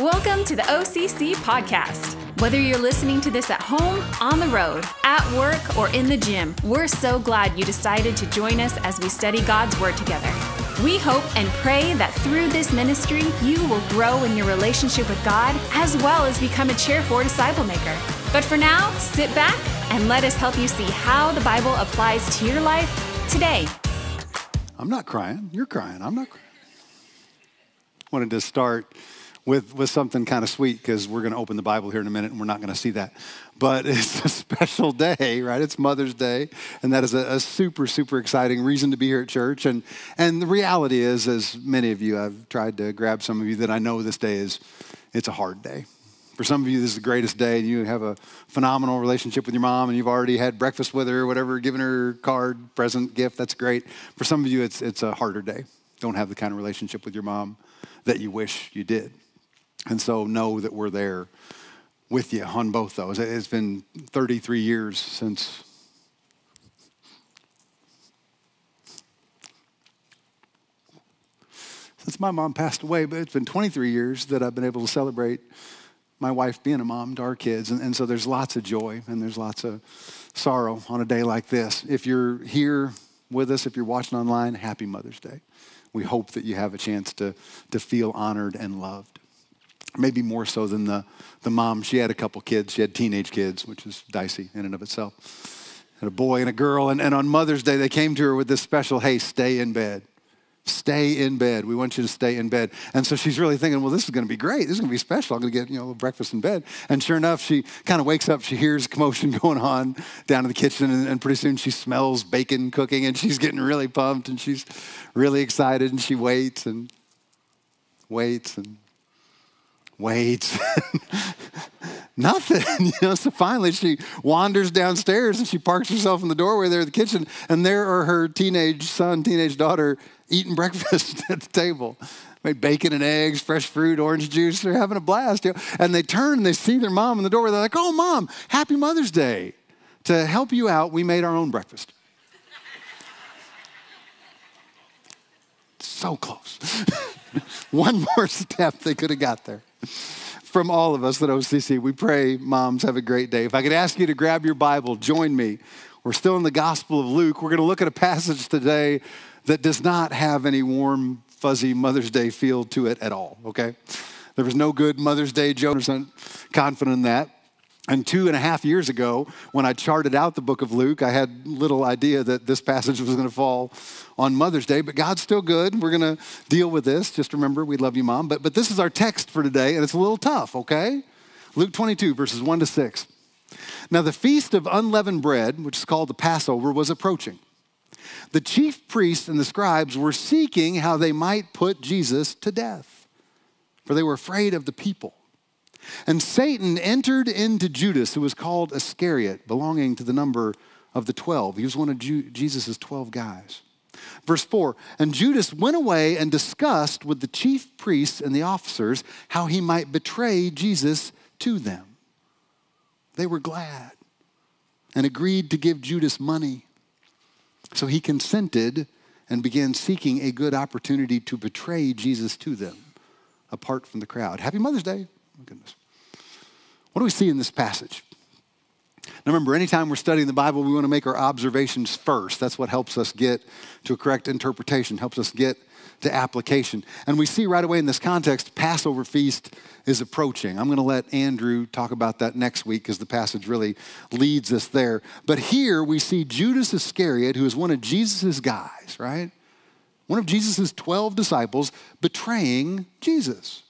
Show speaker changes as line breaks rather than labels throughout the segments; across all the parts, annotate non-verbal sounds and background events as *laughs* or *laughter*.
Welcome to the OCC podcast. Whether you're listening to this at home, on the road, at work, or in the gym, we're so glad you decided to join us as we study God's Word together. We hope and pray that through this ministry, you will grow in your relationship with God as well as become a Chair 4 disciple maker. But for now, sit back and let us help you see how the Bible applies to your life today.
I'm not crying. You're crying. I'm not crying. Wanted to start with, with something kind of sweet because we're going to open the Bible here in a minute and we're not going to see that. But *laughs* it's a special day, right? It's Mother's Day, and that is a, a, super, super exciting reason to be here at church. And, and the reality is, as many of you, I've tried to grab some of you that I know this day is, it's a hard day. For some of you, this is the greatest day, and you have a phenomenal relationship with your mom, and you've already had breakfast with her, whatever, given her card, present, gift. That's great. For some of you, it's, it's a harder day. Don't have the kind of relationship with your mom that you wish you did. And so know that we're there with you on both those. It's been 33 years since since my mom passed away, but it's been 23 years that I've been able to celebrate my wife being a mom to our kids. And, and so there's lots of joy and there's lots of sorrow on a day like this. If you're here with us, if you're watching online, happy Mother's Day. We hope that you have a chance to, to feel honored and loved maybe more so than the, the mom. She had a couple kids. She had teenage kids, which is dicey in and of itself. Had a boy and a girl. And, and on Mother's Day, they came to her with this special, hey, stay in bed. Stay in bed. We want you to stay in bed. And so she's really thinking, well, this is going to be great. This is going to be special. I'm going to get, you know, breakfast in bed. And sure enough, she kind of wakes up. She hears commotion *laughs* going on down in the kitchen. And, and pretty soon she smells bacon cooking and she's getting really pumped and she's really excited. And she waits and waits and waits. *laughs* Nothing. *laughs* You know, so finally she wanders downstairs and she parks herself in the doorway there at the kitchen, and there are her teenage son, teenage daughter eating *laughs* breakfast at the table. Made bacon and eggs, fresh fruit, orange juice. They're having a blast. You know? And they turn and they see their mom in the doorway. They're like, oh, mom, happy Mother's Day. To help you out, we made our own breakfast. so close. One more step, they could have got there from all of us at OCC. We pray moms have a great day. If I could ask you to grab your Bible, join me. We're still in the Gospel of Luke. We're going to look at a passage today that does not have any warm, fuzzy Mother's Day feel to it at all, okay? There was no good Mother's Day joke. I'm confident in that. And two and a half years ago, when I charted out the book of Luke, I had little idea that this passage was going to fall on Mother's Day, but God's still good. We're going to deal with this. Just remember, we love you, Mom. But, but this is our text for today, and it's a little tough, okay? Luke 22, verses 1 to 6. Now, the feast of unleavened bread, which is called the Passover, was approaching. The chief priests and the scribes were seeking how they might put Jesus to death, for they were afraid of the people. And Satan entered into Judas, who was called Iscariot, belonging to the number of the 12. He was one of Jesus' 12 guys. Verse 4 And Judas went away and discussed with the chief priests and the officers how he might betray Jesus to them. They were glad and agreed to give Judas money. So he consented and began seeking a good opportunity to betray Jesus to them apart from the crowd. Happy Mother's Day. Oh, goodness. What do we see in this passage? Now, remember, anytime we're studying the Bible, we want to make our observations first. That's what helps us get to a correct interpretation, helps us get to application. And we see right away in this context, Passover feast is approaching. I'm going to let Andrew talk about that next week because the passage really leads us there. But here we see Judas Iscariot, who is one of Jesus' guys, right? One of Jesus' 12 disciples betraying Jesus.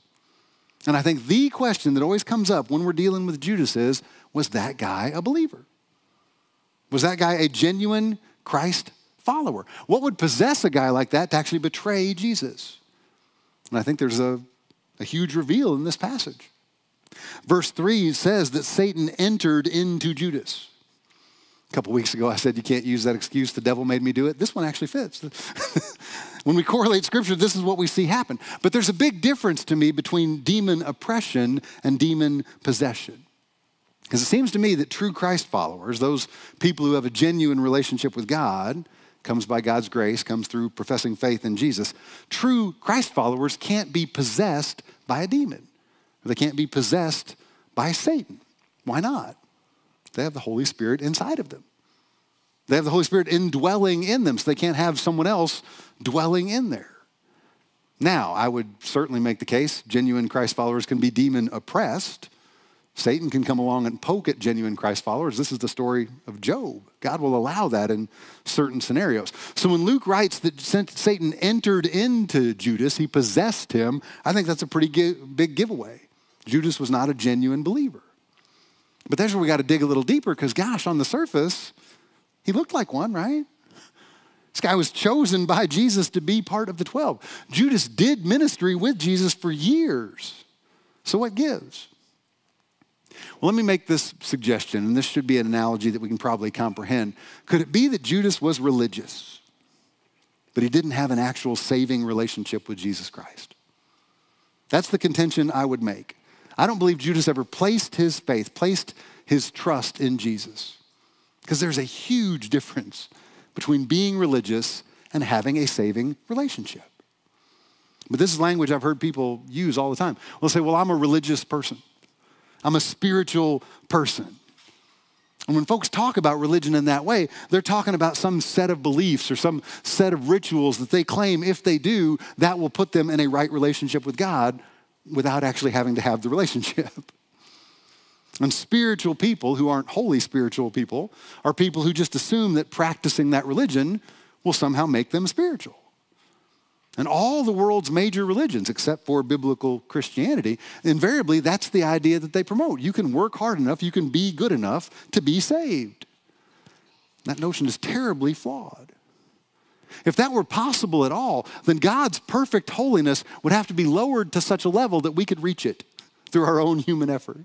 And I think the question that always comes up when we're dealing with Judas is was that guy a believer? Was that guy a genuine Christ follower? What would possess a guy like that to actually betray Jesus? And I think there's a, a huge reveal in this passage. Verse 3 says that Satan entered into Judas. A couple weeks ago, I said you can't use that excuse, the devil made me do it. This one actually fits. *laughs* when we correlate scripture, this is what we see happen. But there's a big difference to me between demon oppression and demon possession. Because it seems to me that true Christ followers, those people who have a genuine relationship with God, comes by God's grace, comes through professing faith in Jesus. True Christ followers can't be possessed by a demon. They can't be possessed by Satan. Why not? They have the Holy Spirit inside of them. They have the Holy Spirit indwelling in them, so they can't have someone else dwelling in there. Now, I would certainly make the case genuine Christ followers can be demon oppressed. Satan can come along and poke at genuine Christ followers. This is the story of Job. God will allow that in certain scenarios. So when Luke writes that Satan entered into Judas, he possessed him, I think that's a pretty big giveaway. Judas was not a genuine believer. But that's where we got to dig a little deeper because, gosh, on the surface, he looked like one, right? This guy was chosen by Jesus to be part of the 12. Judas did ministry with Jesus for years. So what gives? Well, let me make this suggestion, and this should be an analogy that we can probably comprehend. Could it be that Judas was religious, but he didn't have an actual saving relationship with Jesus Christ? That's the contention I would make. I don't believe Judas ever placed his faith, placed his trust in Jesus. Because there's a huge difference between being religious and having a saving relationship. But this is language I've heard people use all the time. They'll say, Well, I'm a religious person, I'm a spiritual person. And when folks talk about religion in that way, they're talking about some set of beliefs or some set of rituals that they claim, if they do, that will put them in a right relationship with God without actually having to have the relationship. *laughs* And spiritual people who aren't holy spiritual people are people who just assume that practicing that religion will somehow make them spiritual. And all the world's major religions, except for biblical Christianity, invariably that's the idea that they promote. You can work hard enough, you can be good enough to be saved. That notion is terribly flawed. If that were possible at all, then God's perfect holiness would have to be lowered to such a level that we could reach it through our own human effort.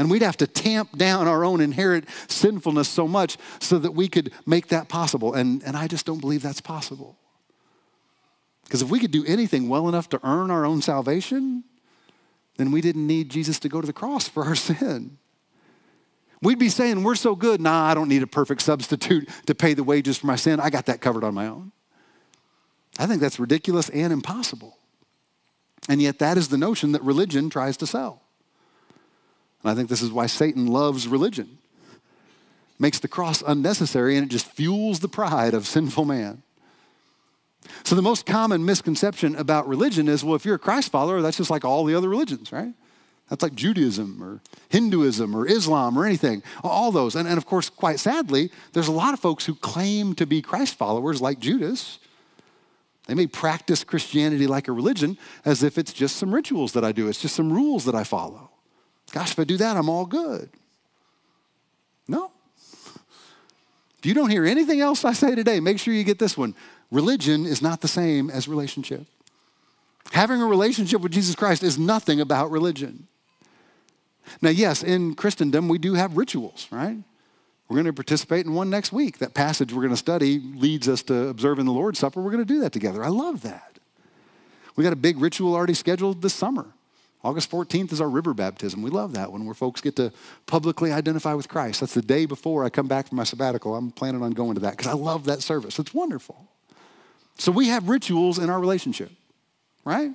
And we'd have to tamp down our own inherent sinfulness so much so that we could make that possible. And, and I just don't believe that's possible. Because if we could do anything well enough to earn our own salvation, then we didn't need Jesus to go to the cross for our *laughs* sin. We'd be saying, We're so good. Nah, I don't need a perfect substitute to pay the wages for my sin. I got that covered on my own. I think that's ridiculous and impossible. And yet, that is the notion that religion tries to sell. And I think this is why Satan loves religion. Makes the cross unnecessary and it just fuels the pride of sinful man. So, the most common misconception about religion is well, if you're a Christ follower, that's just like all the other religions, right? That's like Judaism or Hinduism or Islam or anything, all those. And, and of course, quite sadly, there's a lot of folks who claim to be Christ followers, like Judas. They may practice Christianity like a religion as if it's just some rituals that I do, it's just some rules that I follow. Gosh, if I do that, I'm all good. No. If you don't hear anything else I say today, make sure you get this one. Religion is not the same as relationship. Having a relationship with Jesus Christ is nothing about religion. Now, yes, in Christendom, we do have rituals, right? We're going to participate in one next week. That passage we're going to study leads us to observing the Lord's Supper. We're going to do that together. I love that. We got a big ritual already scheduled this summer. August 14th is our river baptism. We love that one where folks get to publicly identify with Christ. That's the day before I come back from my sabbatical. I'm planning on going to that because I love that service. It's wonderful. So we have rituals in our relationship, right?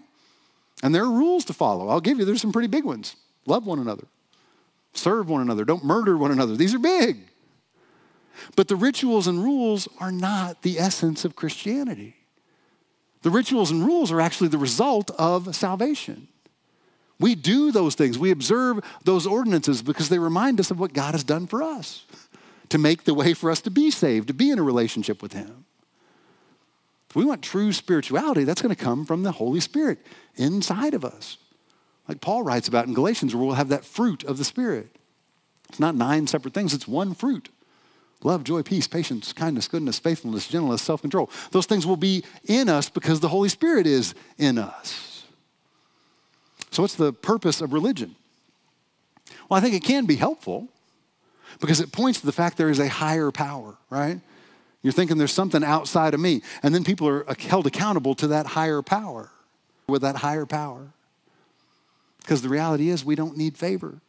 And there are rules to follow. I'll give you, there's some pretty big ones. Love one another, serve one another, don't murder one another. These are big. But the rituals and rules are not the essence of Christianity. The rituals and rules are actually the result of salvation. We do those things. We observe those ordinances because they remind us of what God has done for us *laughs* to make the way for us to be saved, to be in a relationship with Him. If we want true spirituality, that's going to come from the Holy Spirit inside of us like Paul writes about in Galatians, where we'll have that fruit of the Spirit. It's not nine separate things, it's one fruit love, joy, peace, patience, kindness, goodness, faithfulness, gentleness, self control. Those things will be in us because the Holy Spirit is in us. So, what's the purpose of religion? Well, I think it can be helpful because it points to the fact there is a higher power, right? You're thinking there's something outside of me, and then people are held accountable to that higher power, with that higher power. Because the reality is, we don't need favor.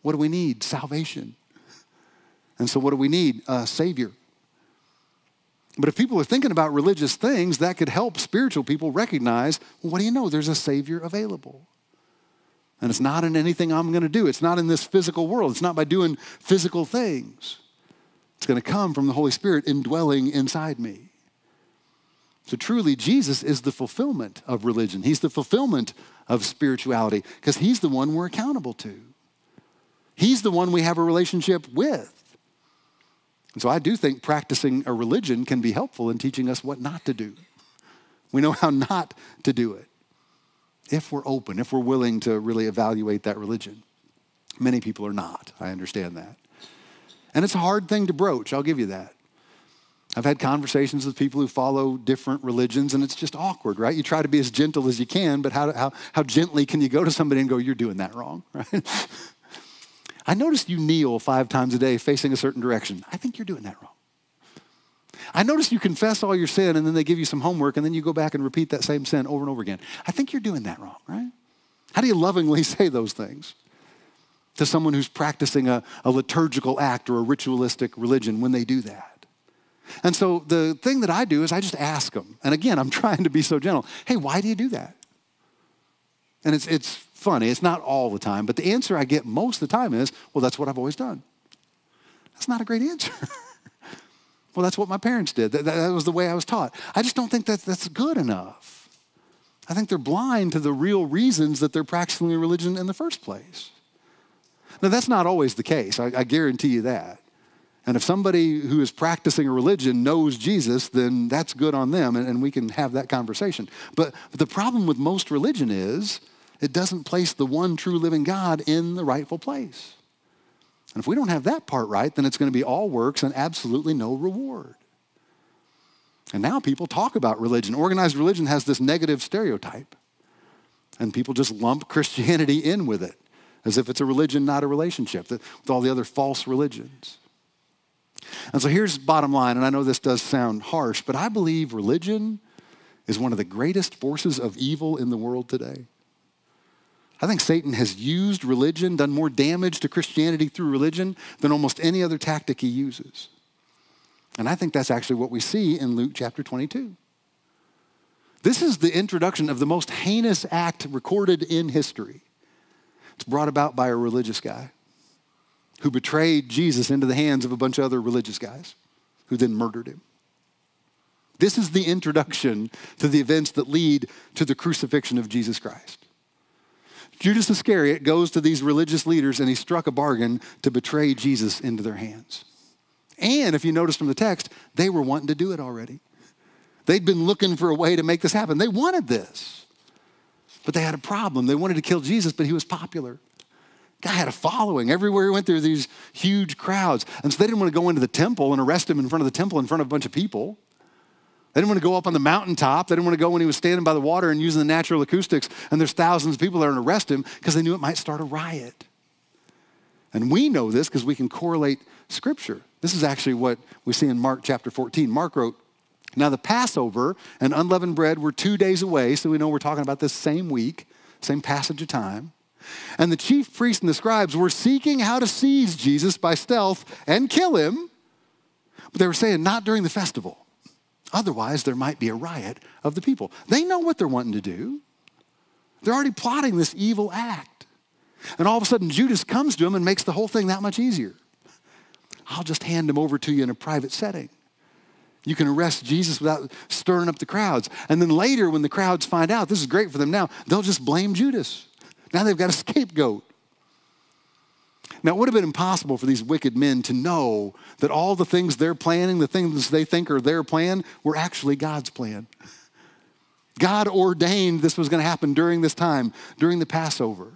What do we need? Salvation. And so, what do we need? A Savior. But if people are thinking about religious things, that could help spiritual people recognize well, what do you know? There's a Savior available. And it's not in anything I'm going to do. It's not in this physical world. It's not by doing physical things. It's going to come from the Holy Spirit indwelling inside me. So truly, Jesus is the fulfillment of religion. He's the fulfillment of spirituality because he's the one we're accountable to. He's the one we have a relationship with. And so I do think practicing a religion can be helpful in teaching us what not to do. We know how not to do it if we're open, if we're willing to really evaluate that religion. Many people are not. I understand that. And it's a hard thing to broach, I'll give you that. I've had conversations with people who follow different religions, and it's just awkward, right? You try to be as gentle as you can, but how, how, how gently can you go to somebody and go, You're doing that wrong, *laughs* right? I noticed you kneel five times a day facing a certain direction. I think you're doing that wrong. I notice you confess all your sin and then they give you some homework and then you go back and repeat that same sin over and over again. I think you're doing that wrong, right? How do you lovingly *laughs* say those things to someone who's practicing a, a liturgical act or a ritualistic religion when they do that? And so the thing that I do is I just ask them. And again, I'm *laughs* trying to be so gentle. Hey, why do you do that? And it's, it's funny. It's not all the time, but the answer I get most of the time is, well, that's what I've always done. That's not a great answer. *laughs* well, that's what my parents did. That, that, was the way I was taught. I just don't think that that's good enough. I think they're blind to the real reasons that they're practicing religion in the first place. Now, that's not always the case. I, I guarantee you that. And if somebody who is practicing a religion knows Jesus, then that's good on them, and, and we can have that conversation. But, but the problem with most religion is it doesn't place the one true living God in the rightful place. And if we don't have that part right, then it's going to be all works and absolutely no reward. And now people talk about religion. Organized religion has this negative stereotype. And people just lump Christianity in with it as if it's a religion, not a relationship, with all the other false religions. And so here's bottom line, and I know this does sound harsh, but I believe religion is one of the greatest forces of evil in the world today. I think Satan has used religion, done more damage to Christianity through religion than almost any other tactic he uses. And I think that's actually what we see in Luke chapter 22. This is the introduction of the most heinous act recorded in history. It's brought about by a religious guy who betrayed Jesus into the hands of a bunch of other religious guys who then murdered him. This is the introduction to the events that lead to the crucifixion of Jesus Christ. Judas Iscariot goes to these religious leaders and he struck a bargain to betray Jesus into their hands. And if you notice from the text, they were wanting to do it already. They'd been looking for a way to make this happen. They wanted this. But they had a problem. They wanted to kill Jesus, but he was popular. Guy had a following. Everywhere he went, there were these huge crowds. And so they didn't want to go into the temple and arrest him in front of the temple in front of a bunch of people. They didn't want to go up on the mountaintop. They didn't want to go when he was standing by the water and using the natural acoustics, and there's thousands of people there and arrest him because they knew it might start a riot. And we know this because we can correlate scripture. This is actually what we see in Mark chapter 14. Mark wrote, Now the Passover and unleavened bread were two days away, so we know we're talking about this same week, same passage of time. And the chief priests and the scribes were seeking how to seize Jesus by stealth and kill him, but they were saying, Not during the festival Otherwise, there might be a riot of the people. They know what they're wanting to do. They're already plotting this evil act. And all of a sudden, Judas comes to him and makes the whole thing that much easier. I'll just hand him over to you in a private setting. You can arrest Jesus without stirring up the crowds. And then later, when the crowds find out, this is great for them now, they'll just blame Judas. Now they've got a scapegoat. Now, it would have been impossible for these wicked men to know that all the things they're planning, the things they think are their plan, were actually God's plan. God ordained this was going to happen during this time, during the Passover,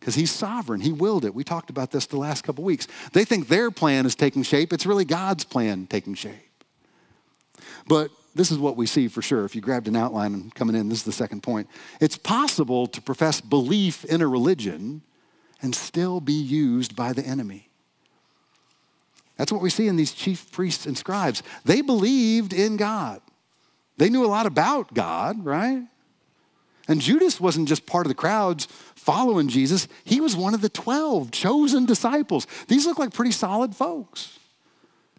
because He's sovereign. He willed it. We talked about this the last couple weeks. They think their plan is taking shape, it's really God's plan taking shape. But this is what we see for sure. If you grabbed an outline and coming in, this is the second point. It's possible to profess belief in a religion and still be used by the enemy. That's what we see in these chief priests and scribes. They believed in God. They knew a lot about God, right? And Judas wasn't just part of the crowds following Jesus, he was one of the 12 chosen disciples. These look like pretty solid folks.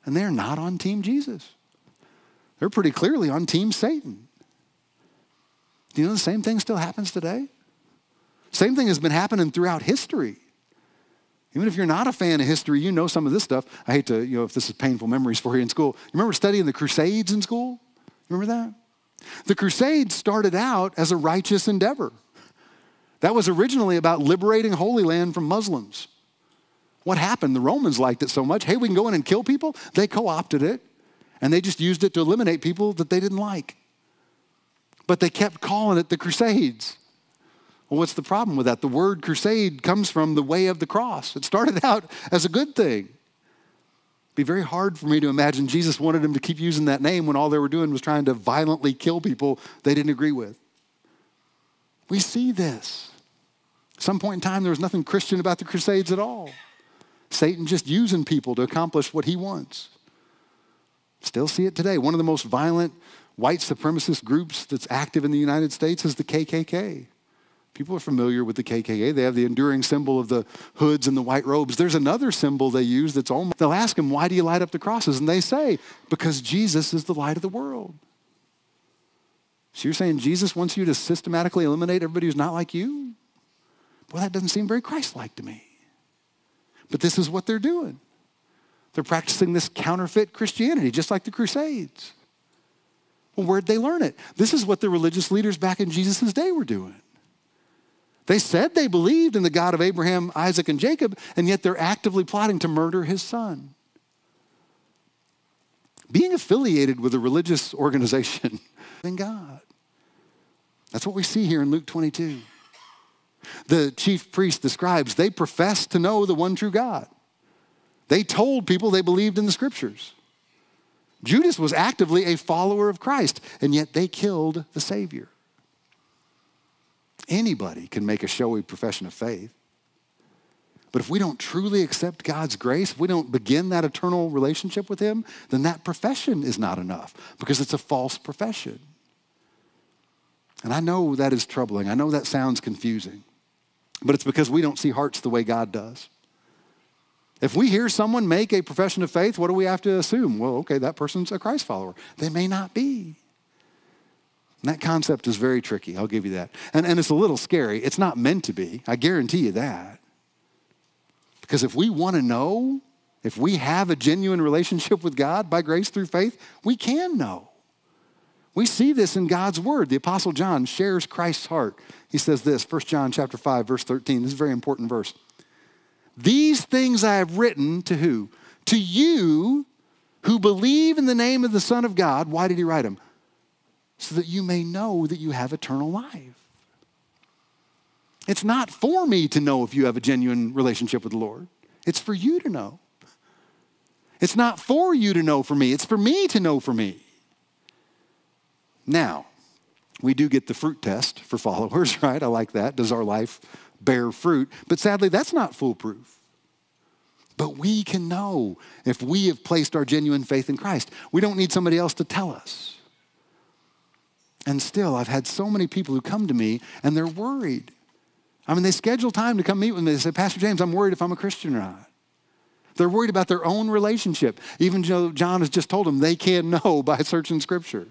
And they're not on Team Jesus, they're pretty clearly on Team Satan. Do you know the same thing still happens today? Same thing has been happening throughout history. Even if you're not a fan of history, you know some of this stuff. I hate to, you know, if this is painful memories for you in school. You remember studying the Crusades in school? Remember that? The Crusades started out as a righteous endeavor. That was originally about liberating Holy Land from Muslims. What happened? The Romans liked it so much. Hey, we can go in and kill people. They co opted it and they just used it to eliminate people that they didn't like. But they kept calling it the Crusades. Well, what's the problem with that? The word crusade comes from the way of the cross. It started *laughs* out as a good thing. It'd be very hard for me to imagine Jesus wanted them to keep using that name when all they were doing was trying to violently kill people they didn't agree with. We see this. At some point in time, there was nothing Christian about the Crusades at all. Satan just using people to accomplish what he wants. Still see it today. One of the most violent white supremacist groups that's active in the United States is the KKK. People are familiar with the KKK. They have the enduring symbol of the hoods and the white robes. There's another symbol they use that's almost, they'll ask them, why do you light up the crosses? And they say, because Jesus is the light of the world. So you're saying Jesus wants you to systematically eliminate everybody who's not like you? Well, that doesn't seem very Christ like to me. But this is what they're doing. They're practicing this counterfeit Christianity, just like the Crusades. Well, where'd they learn it? This is what the religious leaders back in Jesus' day were doing. They said they believed in the God of Abraham, Isaac, and Jacob, and yet they're actively plotting to murder his son. Being affiliated with a religious organization *laughs* than God. That's what we see here in Luke 22. The chief priest describes they professed to know the one true God. They told people they believed in the scriptures. Judas was actively a follower of Christ, and yet they killed the Savior. Anybody can make a showy profession of faith. But if we don't truly accept God's grace, if we don't begin that eternal relationship with Him, then that profession is not enough because it's a false profession. And I know that is troubling. I know that sounds confusing. But it's because we don't see hearts the way God does. If we hear someone make a profession of faith, what do we have to assume? Well, okay, that person's a Christ follower. They may not be. And that concept is very tricky, I'll give you that. And, and it's a little scary. It's not meant to be, I guarantee you that. Because if we want to know, if we have a genuine relationship with God by grace through faith, we can know. We see this in God's word. The apostle John shares Christ's heart. He says this, 1 John chapter 5 verse 13. This is a very important verse. These things I have written to who? To you who believe in the name of the Son of God. Why did he write them? So that you may know that you have eternal life. It's not for me to know if you have a genuine relationship with the Lord. It's for you to know. It's not for you to know for me. It's for me to know for me. Now, we do get the fruit test for *laughs* followers, right? I like that. Does our life bear fruit? But sadly, that's not foolproof. But we can know if we have placed our genuine faith in Christ. We don't need somebody else to tell us. And still, I've had so many people who come to me and they're worried. I mean, they schedule time to come meet with me. They say, Pastor James, I'm worried if I'm a Christian or not. They're worried about their own relationship. Even though John has just told them they can *laughs* know by searching Scripture.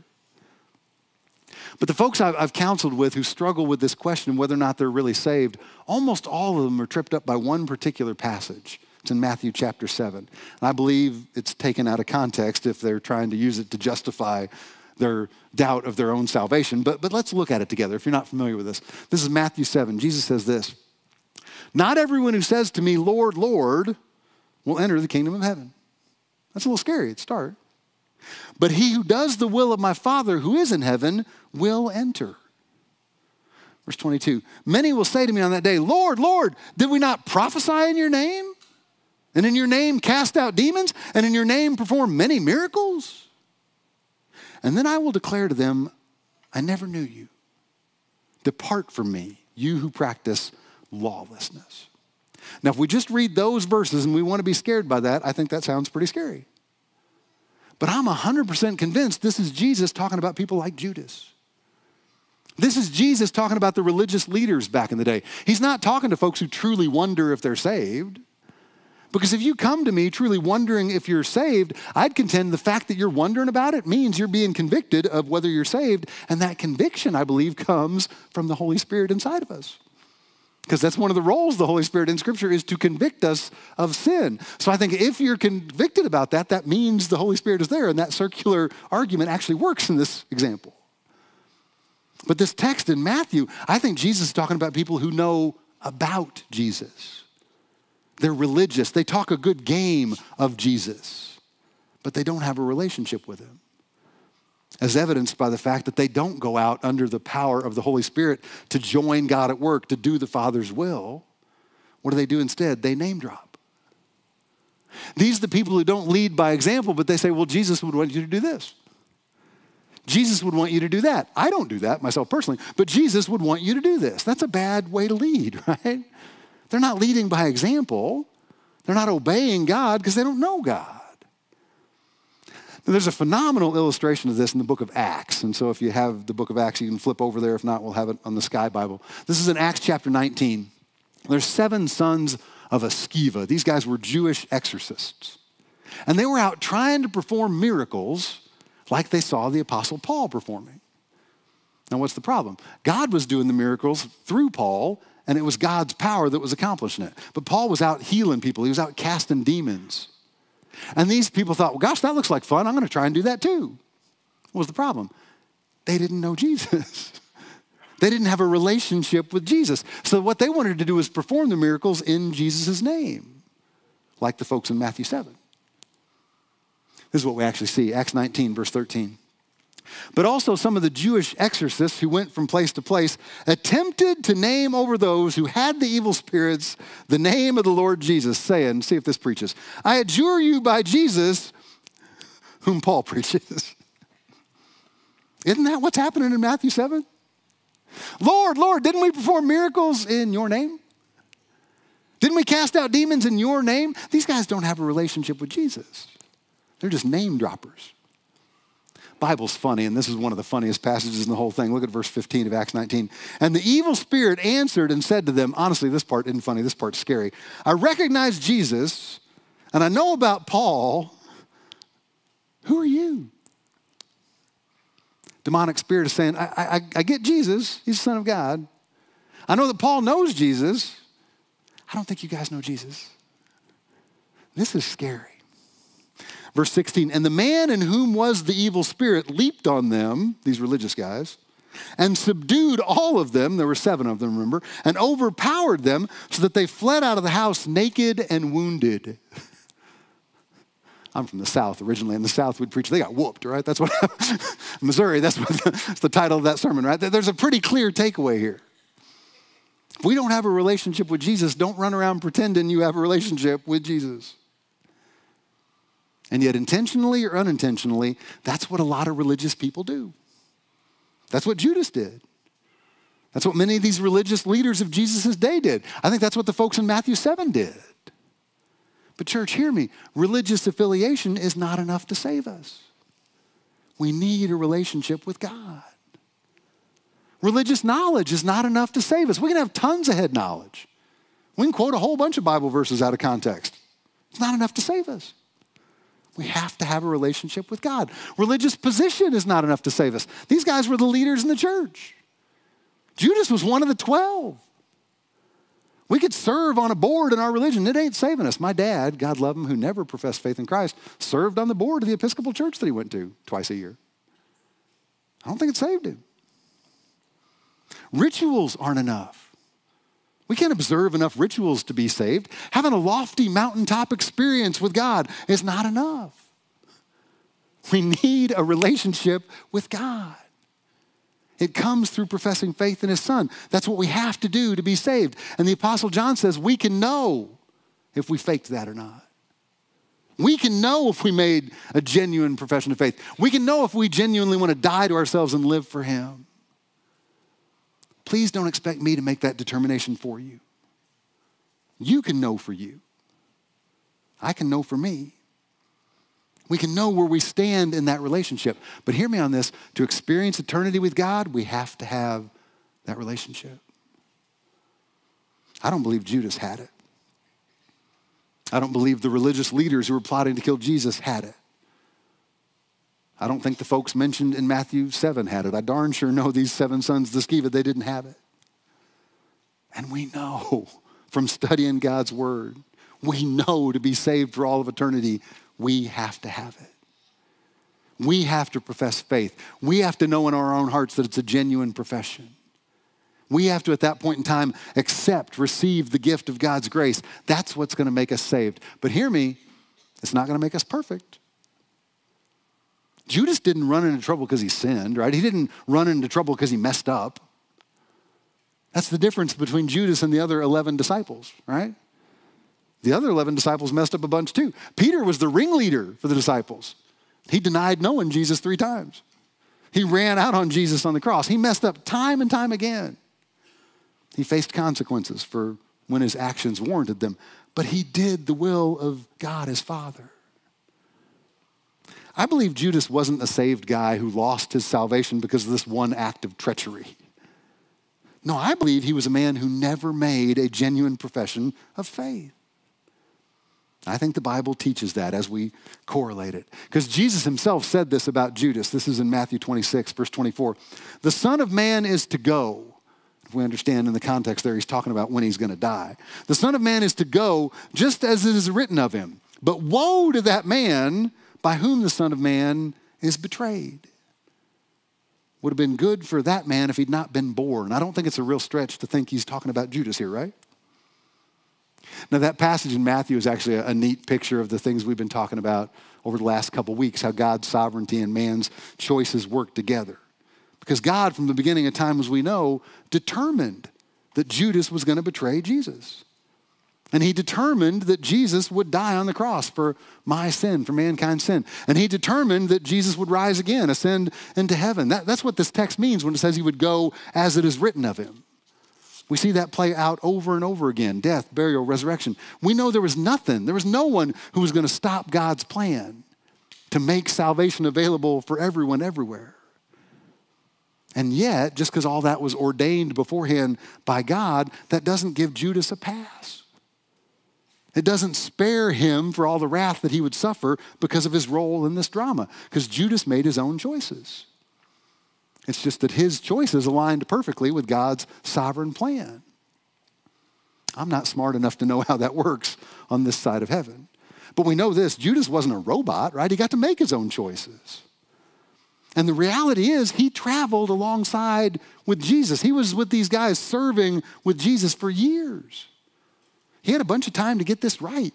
But the folks I've counseled with who struggle with this question, whether or not they're really saved, almost all of them are tripped up by one particular passage. It's in Matthew chapter 7. And I believe it's taken out of context if they're trying to use it to justify their doubt of their own salvation. But, but let's look at it together if you're not familiar with this. This is Matthew 7. Jesus says this Not everyone who says to me, Lord, Lord, will enter the kingdom of heaven. That's a little scary at start. But he who does the will of my Father who is in heaven will enter. Verse 22 Many will say to me on that day, Lord, Lord, did we not prophesy in your name? And in your name cast out demons? And in your name perform many miracles? And then I will declare to them, I never knew you. Depart from me, you who practice lawlessness. Now, if we just read those verses and we want to be scared by that, I think that sounds pretty scary. But I'm 100% convinced this is Jesus talking about people like Judas. This is Jesus talking about the religious leaders back in the day. He's not talking to folks who truly wonder if they're saved. Because if you come to me truly wondering if you're saved, I'd contend the fact that you're wondering about it means you're being convicted of whether you're saved. And that conviction, I believe, comes from the Holy Spirit inside of us. because that's one of the roles the Holy Spirit in Scripture is to convict us of sin. So I think if you're convicted about that, that means the Holy Spirit is there, and that circular argument actually works in this example. But this text in Matthew, I think Jesus is talking about people who know about Jesus. They're religious, they talk a good game of Jesus, but they don't have a relationship with him as evidenced by the fact that they don't go out under the power of the Holy Spirit to join God at work, to do the Father's will. What do they do instead? They name drop. These are the people who don't lead by example, but they say, well, Jesus would want you to do this. Jesus would want you to do that. I don't do that myself personally, but Jesus would want you to do this. That's a bad way to lead, *laughs* right? They're not leading by example. They're not obeying God because they don't know God. Now, There's a phenomenal illustration of this in the book of Acts. And so if you have the book of Acts, you can flip over there. If not, we'll have it on the Sky Bible. This is in Acts chapter 19. There's seven sons of Sceva. These guys were Jewish exorcists. And they were out trying to perform miracles like they saw the Apostle Paul performing. Now, what's the problem? God was doing the miracles through Paul, and it was God's power that was accomplishing it. But Paul was out healing people, he was out casting demons. And these people thought, well, gosh, that looks like fun. I'm going to try and do that too. What was the problem? They didn't know Jesus. *laughs* they didn't have a relationship with Jesus. So what they wanted to do was perform the miracles in Jesus' name, like the folks in Matthew 7. This is what we actually see Acts 19, verse 13. But also, some of the Jewish exorcists who went from place to place attempted to name over those who had the evil spirits the name of the Lord Jesus, saying, See if this preaches, I adjure you by Jesus, whom Paul *laughs* preaches. Isn't that what's happening in Matthew 7? Lord, Lord, didn't we perform miracles in your name? Didn't we cast out demons in your name? These guys don't have a relationship with Jesus, they're just name droppers. Bible's funny, and this is one of the funniest passages in the whole thing. Look at verse 15 of Acts 19. And the evil spirit answered and said to them, honestly, this part isn't funny, this part's scary. I recognize Jesus, and I know about Paul. Who are you? Demonic spirit is saying, I, I, I get Jesus, he's the Son of God. I know that Paul knows Jesus. I don't think you guys know Jesus. This is scary. Verse 16, and the man in whom was the evil spirit leaped on them, these religious guys, and subdued all of them. There were seven of them, remember, and overpowered them so that they fled out of the house naked and wounded. *laughs* I'm from the South originally. In the South, we'd preach, they got whooped, right? That's what, *laughs* Missouri, that's, what the, *laughs* that's the title of that sermon, right? There's a pretty clear takeaway here. If we don't have a relationship with Jesus, don't run around pretending you have a relationship with Jesus. And yet, intentionally or unintentionally, that's what a lot of religious people do. That's what Judas did. That's what many of these religious leaders of Jesus' day did. I think that's what the folks in Matthew 7 did. But, church, hear me religious affiliation is not enough to save us. We need a relationship with God. Religious knowledge is not enough to save us. We can have tons of head knowledge. We can quote a whole bunch of Bible verses out of context. It's not enough to save us. We have to have a relationship with God. Religious position is not enough to save us. These guys were the leaders in the church. Judas was one of the 12. We could serve on a board in our religion. It ain't saving us. My dad, God love him, who never professed faith in Christ, served on the board of the Episcopal church that he went to twice a year. I don't think it saved him. Rituals aren't enough. We can't observe enough rituals to be saved. Having a lofty mountaintop experience with God is not enough. We need a relationship with God. It comes through professing faith in His Son. That's what we have to do to be saved. And the Apostle John says we can know if we faked that or not. We can know if we made a genuine profession of faith. We can know if we genuinely want to die to ourselves and live for Him. Please don't expect me to make that determination for you. You can know for you. I can know for me. We can know where we stand in that relationship. But hear me on this to experience eternity with God, we have to have that relationship. I don't believe Judas had it. I don't believe the religious leaders who were plotting to kill Jesus had it. I don't think the folks mentioned in Matthew 7 had it. I darn sure know these seven sons of the Sceva, they didn't have it. And we know *laughs* from studying God's word, we know to be saved for all of eternity, we have to have it. We have to profess faith. We have to know in our own hearts that it's a genuine profession. We have to, at that point in time, accept, receive the gift of God's grace. That's what's going to make us saved. But hear me, it's not going to make us perfect. Judas didn't run into trouble because he sinned, right? He didn't run into trouble because he messed up. That's the difference between Judas and the other 11 disciples, right? The other 11 disciples messed up a bunch too. Peter was the ringleader for the disciples. He denied knowing Jesus three times. He ran out on Jesus on the cross. He messed up time and time again. He faced consequences for when his actions warranted them, but he did the will of God his Father. I believe Judas wasn't a saved guy who lost his salvation because of this one act of treachery. No, I believe he was a man who never made a genuine profession of faith. I think the Bible teaches that as we correlate it. Because Jesus himself said this about Judas. This is in Matthew 26, verse 24. The Son of Man is to go. If we understand in the context there, he's talking about when he's going to die. The Son of Man is to go just as it is written of him. But woe to that man by whom the Son of Man is betrayed. Would have been good for that man if he'd not been born. I don't think it's a real stretch to think he's talking about Judas here, right? Now, that passage in Matthew is actually a, neat picture of the things we've been talking about over the last couple weeks how God's sovereignty and man's choices work together. Because God, from the beginning of time, as we know, determined that Judas was going to betray Jesus. And he determined that Jesus would die on the cross for my sin, for mankind's sin. And he determined that Jesus would rise again, ascend into heaven. That, that's what this text means when it says he would go as it is written of him. We see that play out over and over again death, burial, resurrection. We know there was nothing, there was no one who was going to stop God's plan to make salvation available for everyone everywhere. And yet, just because all that was ordained beforehand by God, that doesn't give Judas a pass. It doesn't spare him for all the wrath that he would suffer because of his role in this drama, because Judas made his own choices. It's just that his choices aligned perfectly with God's sovereign plan. I'm not smart enough to know how that works on this side of heaven. But we know this Judas wasn't a robot, right? He got to make his own choices. And the reality is, he traveled alongside with Jesus. He was with these guys serving with Jesus for years. He had a bunch of time to get this right.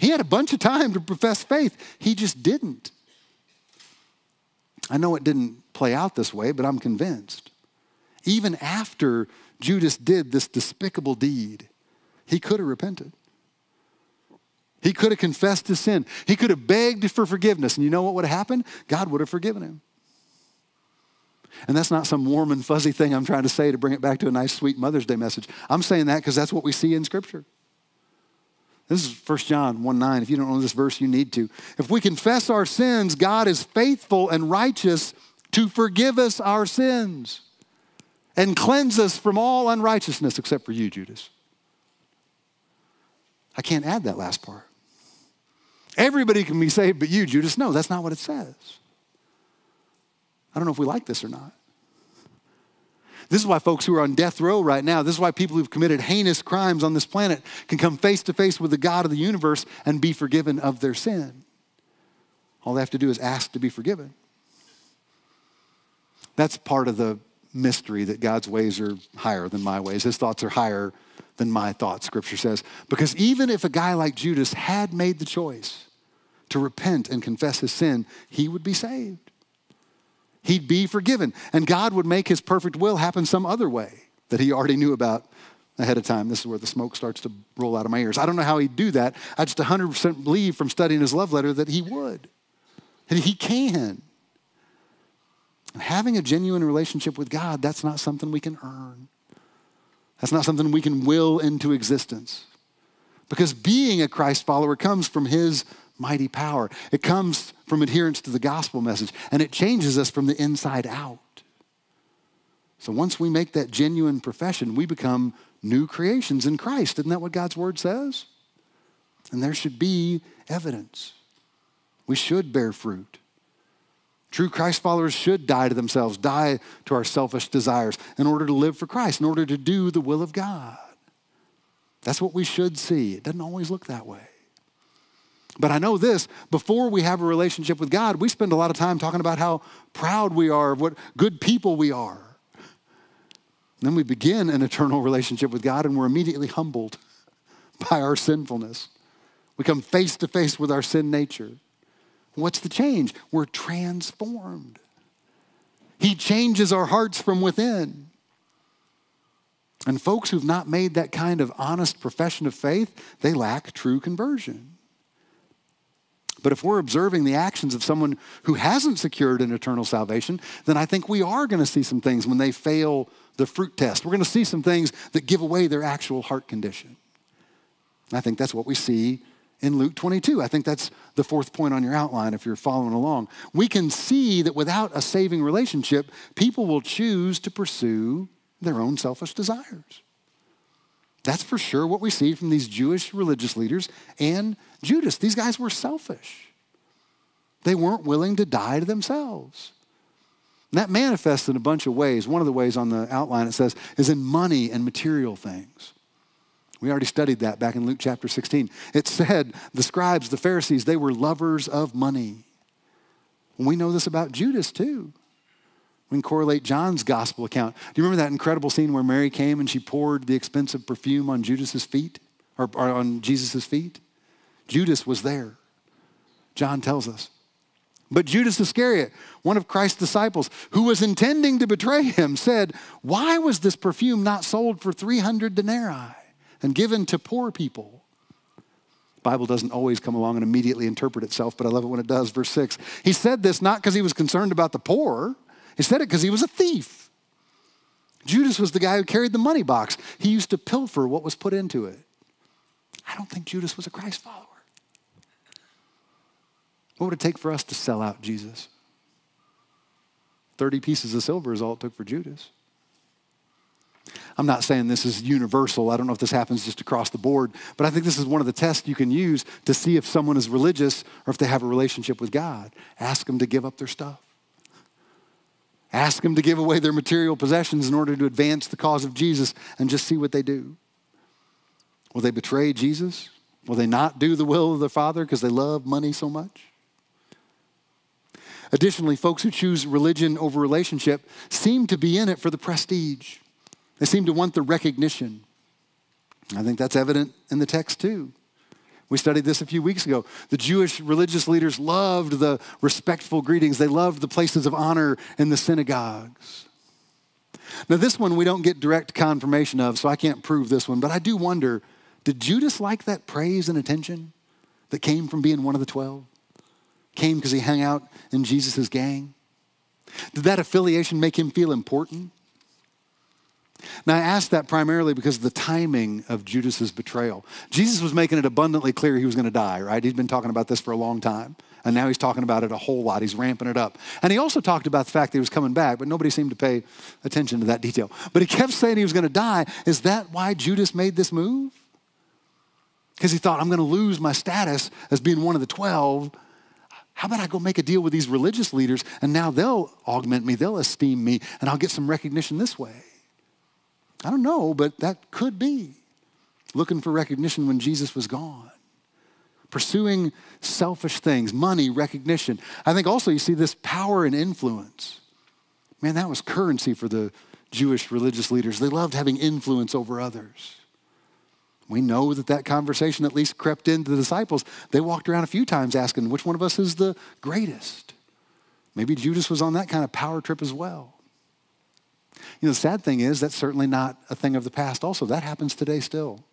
He had a bunch of time to profess faith. He just didn't. I know it didn't play out this way, but I'm convinced. Even after Judas did this despicable deed, he could have repented. He could have confessed his sin. He could have begged for forgiveness. And you know what would have happened? God would have forgiven him. And that's not some warm and fuzzy thing I'm trying to say to bring it back to a nice, sweet Mother's Day message. I'm saying that because that's what we see in Scripture. This is 1 John 1 9. If you don't know this verse, you need to. If we confess our sins, God is faithful and righteous to forgive us our sins and cleanse us from all unrighteousness, except for you, Judas. I can't add that last part. Everybody can be saved but you, Judas. No, that's not what it says. I don't know if we like this or not. This is why folks who are on death row right now, this is why people who've committed heinous crimes on this planet can come face to face with the God of the universe and be forgiven of their sin. All they have to do is ask to be forgiven. That's part of the mystery that God's ways are higher than my ways. His thoughts are higher than my thoughts, scripture says. Because even if a guy like Judas had made the choice to repent and confess his sin, he would be saved he'd be forgiven. And God would make his perfect will happen some other way that he already knew about ahead of time. This is where the smoke starts to roll out of my ears. I don't know how he'd do that. I just 100% believe from studying his love letter that he would. And he can. Having a genuine relationship with God, that's not something we can earn. That's not something we can will into existence. Because being a Christ follower comes from his mighty power. It comes from adherence to the gospel message, and it changes us from the inside out. So once we make that genuine profession, we become new creations in Christ. Isn't that what God's word says? And there should be evidence. We should bear fruit. True Christ followers should die to themselves, die to our selfish desires in order to live for Christ, in order to do the will of God. That's what we should see. It doesn't always look that way. But I know this before we have a relationship with God, we spend a lot of time talking about how proud we are, of what good people we are. then we begin an eternal relationship with God and we're immediately humbled *laughs* by our sinfulness. We come face to face with our sin nature. What's the change? We're transformed. He changes our hearts from within. And folks who've not made that kind of honest profession of faith, they lack true conversion. But if we're observing the actions of someone who hasn't secured an eternal salvation, then I think we are going to see some things when they fail the fruit test. We're going to see some things that give away their actual heart condition. I think that's what we see in Luke 22. I think that's the fourth point on your outline if you're following along. We can see that without a saving relationship, people will choose to pursue their own selfish desires. That's for sure what we see from these Jewish religious leaders and Judas. These guys were selfish. They weren't willing to die to themselves. And that manifests in a bunch of ways. One of the ways on the outline it says is in money and material things. We already studied that back in Luke chapter 16. It said the scribes, the Pharisees, they were lovers of money. We know this about Judas too. We can correlate John's gospel account. Do you remember that incredible scene where Mary came and she poured the expensive perfume on Judas's feet or, or on Jesus' feet? Judas was there. John tells us. But Judas Iscariot, one of Christ's disciples, who was intending to betray him, said, Why was this perfume not sold for 300 denarii? and given to poor people. Bible doesn't always come along and immediately interpret itself, but I love it when it does. Verse 6. He said this not because he was concerned about the poor, he said it because he was a thief. Judas was the guy who carried the money box. He used to pilfer what was put into it. I don't think Judas was a Christ follower. What would it take for us to sell out Jesus? 30 pieces of silver is all it took for Judas. I'm not saying this is universal. I don't know if this happens just across the board, but I think this is one of the tests you can use to see if someone is religious or if they have a relationship with God. Ask them to give up their stuff. Ask them to give away their material possessions in order to advance the cause of Jesus and just see what they do. Will they betray Jesus? Will they not do the will of their Father because they love money so much? Additionally, folks who choose religion over relationship seem to be in it for the prestige. They seem to want the recognition. I think that's evident in the text too. We studied this a few weeks ago. The Jewish religious leaders loved the respectful greetings, they loved the places of honor in the synagogues. Now, this one we don't get direct confirmation of, so I can't prove this one, but I do wonder did Judas like that praise and attention that came from being one of the 12? Came because he hung out in Jesus' gang? Did that affiliation make him feel important? Now, I ask that primarily because of the timing of Judas's betrayal. Jesus was making it abundantly clear he was going to die, right? He'd been talking about this for a long time. And now he's talking about it a whole lot. He's ramping it up. And he also talked about the fact that he was coming back, but nobody seemed to pay attention to that detail. But he kept saying he was going to die. Is that why Judas made this move? Because he thought, I'm going to lose my status as being one of the 12. How about I go make a deal with these religious leaders and now they'll augment me, they'll esteem me, and I'll get some recognition this way? I don't know, but that could be. Looking for recognition when Jesus was gone. Pursuing selfish things, money, recognition. I think also you see this power and influence. Man, that was currency for the Jewish religious leaders. They loved having influence over others. We know that that conversation at least crept into the disciples. They walked around a few times asking, which one of us is the greatest? Maybe Judas was on that kind of power trip as well. You know, the sad thing is that's certainly not a thing of the past, also. That happens today still.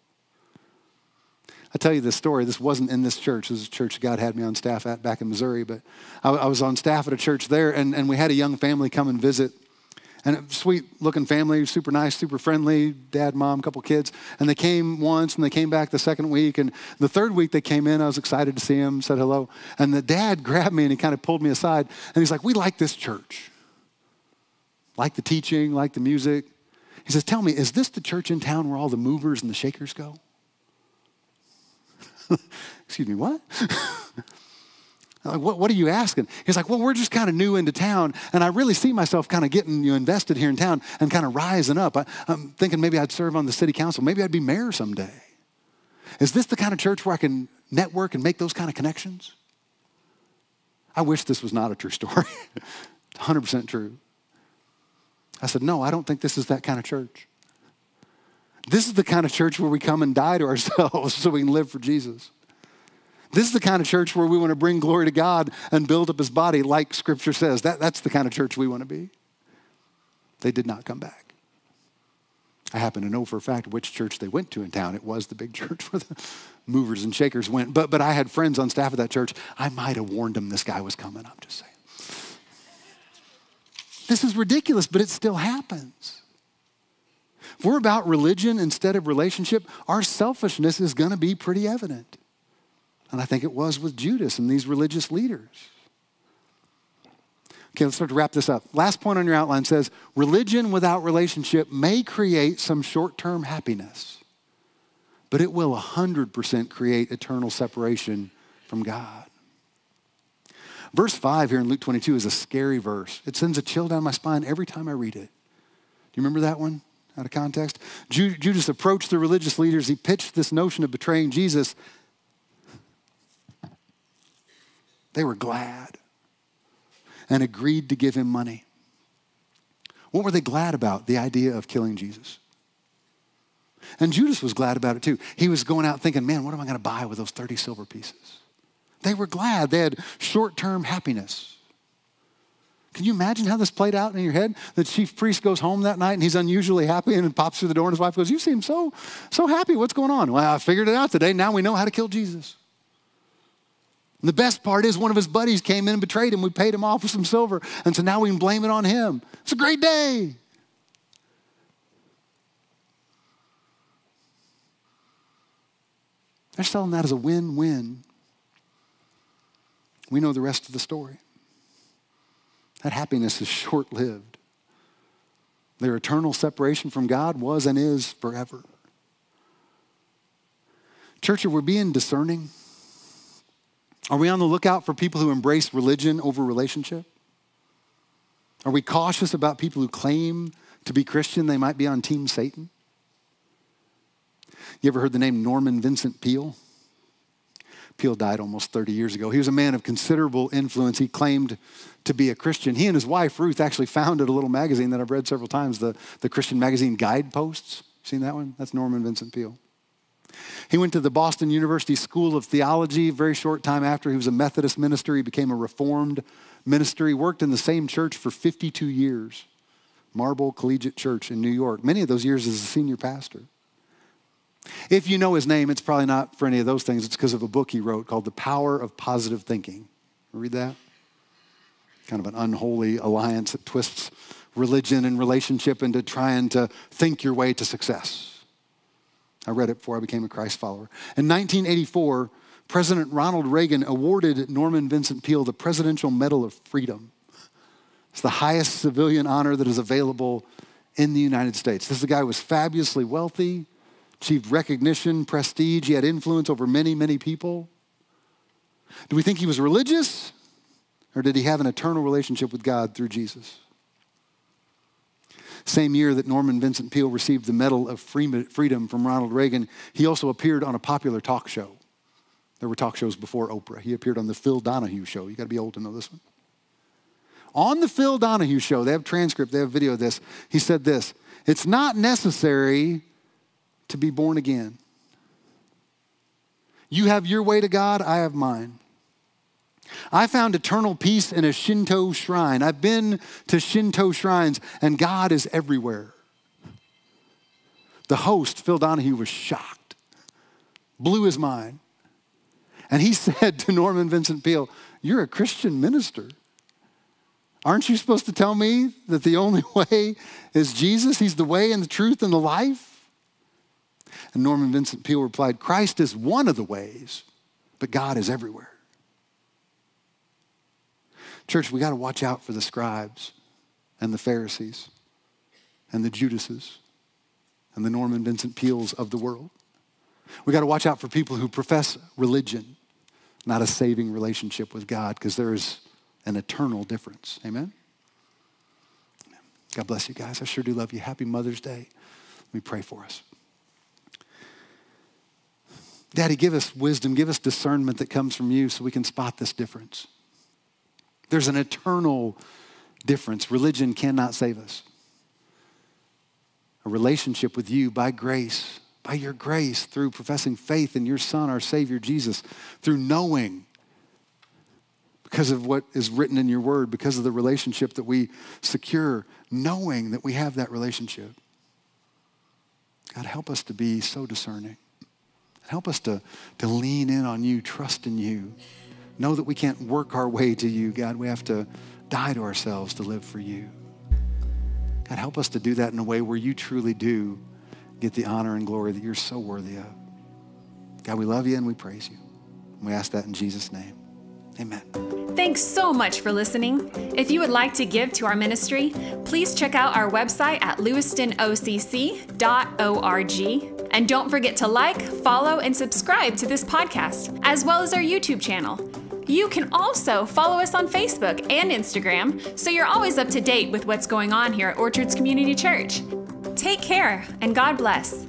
I tell you this story. This wasn't in this church. This is a church God had me on staff at back in Missouri. But I, I was on staff at a church there, and, and we had a young family come and visit. And a sweet looking family, super nice, super friendly, dad, mom, couple kids. And they came once and they came back the second week. And the third week they came in, I was excited to see them, said hello. And the dad *laughs* grabbed me and he kind of pulled me aside. And he's like, We like this church like the teaching, like the music. He says, Tell me, is this the church in town where all the movers and the shakers go? *laughs* Excuse me, what? *laughs* Like, what, what are you asking? He's like, well, we're just kind of new into town, and I really see myself kind of getting you invested here in town and kind of rising up. I, I'm thinking maybe I'd serve on the city council. Maybe I'd be mayor someday. Is this the kind of church where I can network and make those kind of connections? I wish this was not a true story. *laughs* 100% true. I said, No, I don't think this is that kind of church. This is the kind of church where we come and die to ourselves *laughs* so we can live for Jesus. This is the kind of church where we want to bring glory to God and build up his body, like scripture says. That, that's the kind of church we want to be. They did not come back. I happen to know for a fact which church they went to in town. It was the big *laughs* church where the movers and shakers went. But, but I had friends on staff at that church. I might have warned them this guy was coming. I'm just saying. This is ridiculous, but it still happens. If we're about religion instead of relationship, our selfishness is going to be pretty evident. And I think it was with Judas and these religious leaders. Okay, let's start to wrap this up. Last point on your outline says religion without relationship may create some short term happiness, but it will 100% create eternal separation from God. Verse 5 here in Luke 22 is a scary verse. It sends a chill down my spine every time I read it. Do you remember that one out of context? Judas approached the religious leaders. He pitched this notion of betraying Jesus. They were glad and agreed to give him money. What were they glad about? The idea of killing Jesus. And Judas was glad about it too. He was going out thinking, man, what am I going to buy with those 30 silver pieces? They were glad. They had short term happiness. Can you imagine how this played out in your head? The chief priest goes home that night and he's unusually happy and pops through the door and his wife goes, You seem so, so happy. What's going on? Well, I figured it out today. Now we know how to kill Jesus. And the best part is one of his buddies came in and betrayed him. We paid him off with some silver. And so now we can blame it on him. It's a great day. They're selling that as a win win. We know the rest of the story. That happiness is short lived. Their eternal separation from God was and is forever. Church, are we being discerning? Are we on the lookout for people who embrace religion over relationship? Are we cautious about people who claim to be Christian? They might be on Team Satan. You ever heard the name Norman Vincent Peale? Peale died almost 30 years ago. He was a man of considerable influence. He claimed to be a Christian. He and his wife, Ruth, actually founded a little magazine that I've read several times, the, the Christian magazine Guideposts. Seen that one? That's Norman Vincent Peale. He went to the Boston University School of Theology. Very short time after, he was a Methodist minister. He became a Reformed minister. He worked in the same church for 52 years, Marble Collegiate Church in New York. Many of those years as a senior pastor. If you know his name, it's probably not for any of those things. It's because of a book he wrote called The Power of Positive Thinking. Read that? Kind of an unholy alliance that twists religion and relationship into trying to think your way to success. I read it before I became a Christ follower. In 1984, President Ronald Reagan awarded Norman Vincent Peale the Presidential Medal of Freedom. It's the highest civilian honor that is available in the United States. This guy was fabulously wealthy, achieved recognition, prestige. He had influence over many, many people. Do we think he was religious? Or did he have an eternal relationship with God through Jesus? Same year that Norman Vincent Peale received the Medal of Freedom from Ronald Reagan, he also appeared on a popular talk show. There were talk shows before Oprah. He appeared on the Phil Donahue show. You got to be old to know this one. On the Phil Donahue show, they have transcript, they have video of this. He said this It's not necessary to be born again. You have your way to God, I have mine. I found eternal peace in a Shinto shrine. I've been to Shinto shrines, and God is everywhere. The host, Phil Donahue, was shocked, blew his mind. And he *laughs* said to Norman Vincent Peale, You're a Christian minister. Aren't you supposed to tell me that the only *laughs* way is Jesus? He's the way and the truth and the life? And Norman Vincent Peale replied, Christ is one of the ways, but God is everywhere. Church, we got to watch out for the scribes and the Pharisees and the Judases and the Norman Vincent Peales of the world. We got to watch out for people who profess religion, not a saving relationship with God, because there is an eternal difference. Amen? God bless you guys. I sure do love you. Happy Mother's Day. Let me pray for us. Daddy, give us wisdom, give us discernment that comes from you so we can spot this difference. There's an eternal difference. Religion cannot save us. A relationship with you by grace, by your grace, through professing faith in your Son, our Savior Jesus, through knowing because of what is written in your word, because of the relationship that we secure, knowing that we have that relationship. God, help us to be so discerning. Help us to, to lean in on you, trust in you. Know that we can't work our way to you, God. We have to die to ourselves to live for you. God, help us to do that in a way where you truly do get the honor and glory that you're so worthy of. God, we love you and we praise you. We ask that in Jesus' name. Amen.
Thanks so much for listening. If you would like to give to our ministry, please check out our website at lewistonocc.org. And don't forget to like, follow, and subscribe to this podcast, as well as our YouTube channel. You can also follow us on Facebook and Instagram so you're always up to date with what's going on here at Orchards Community Church. Take care and God bless.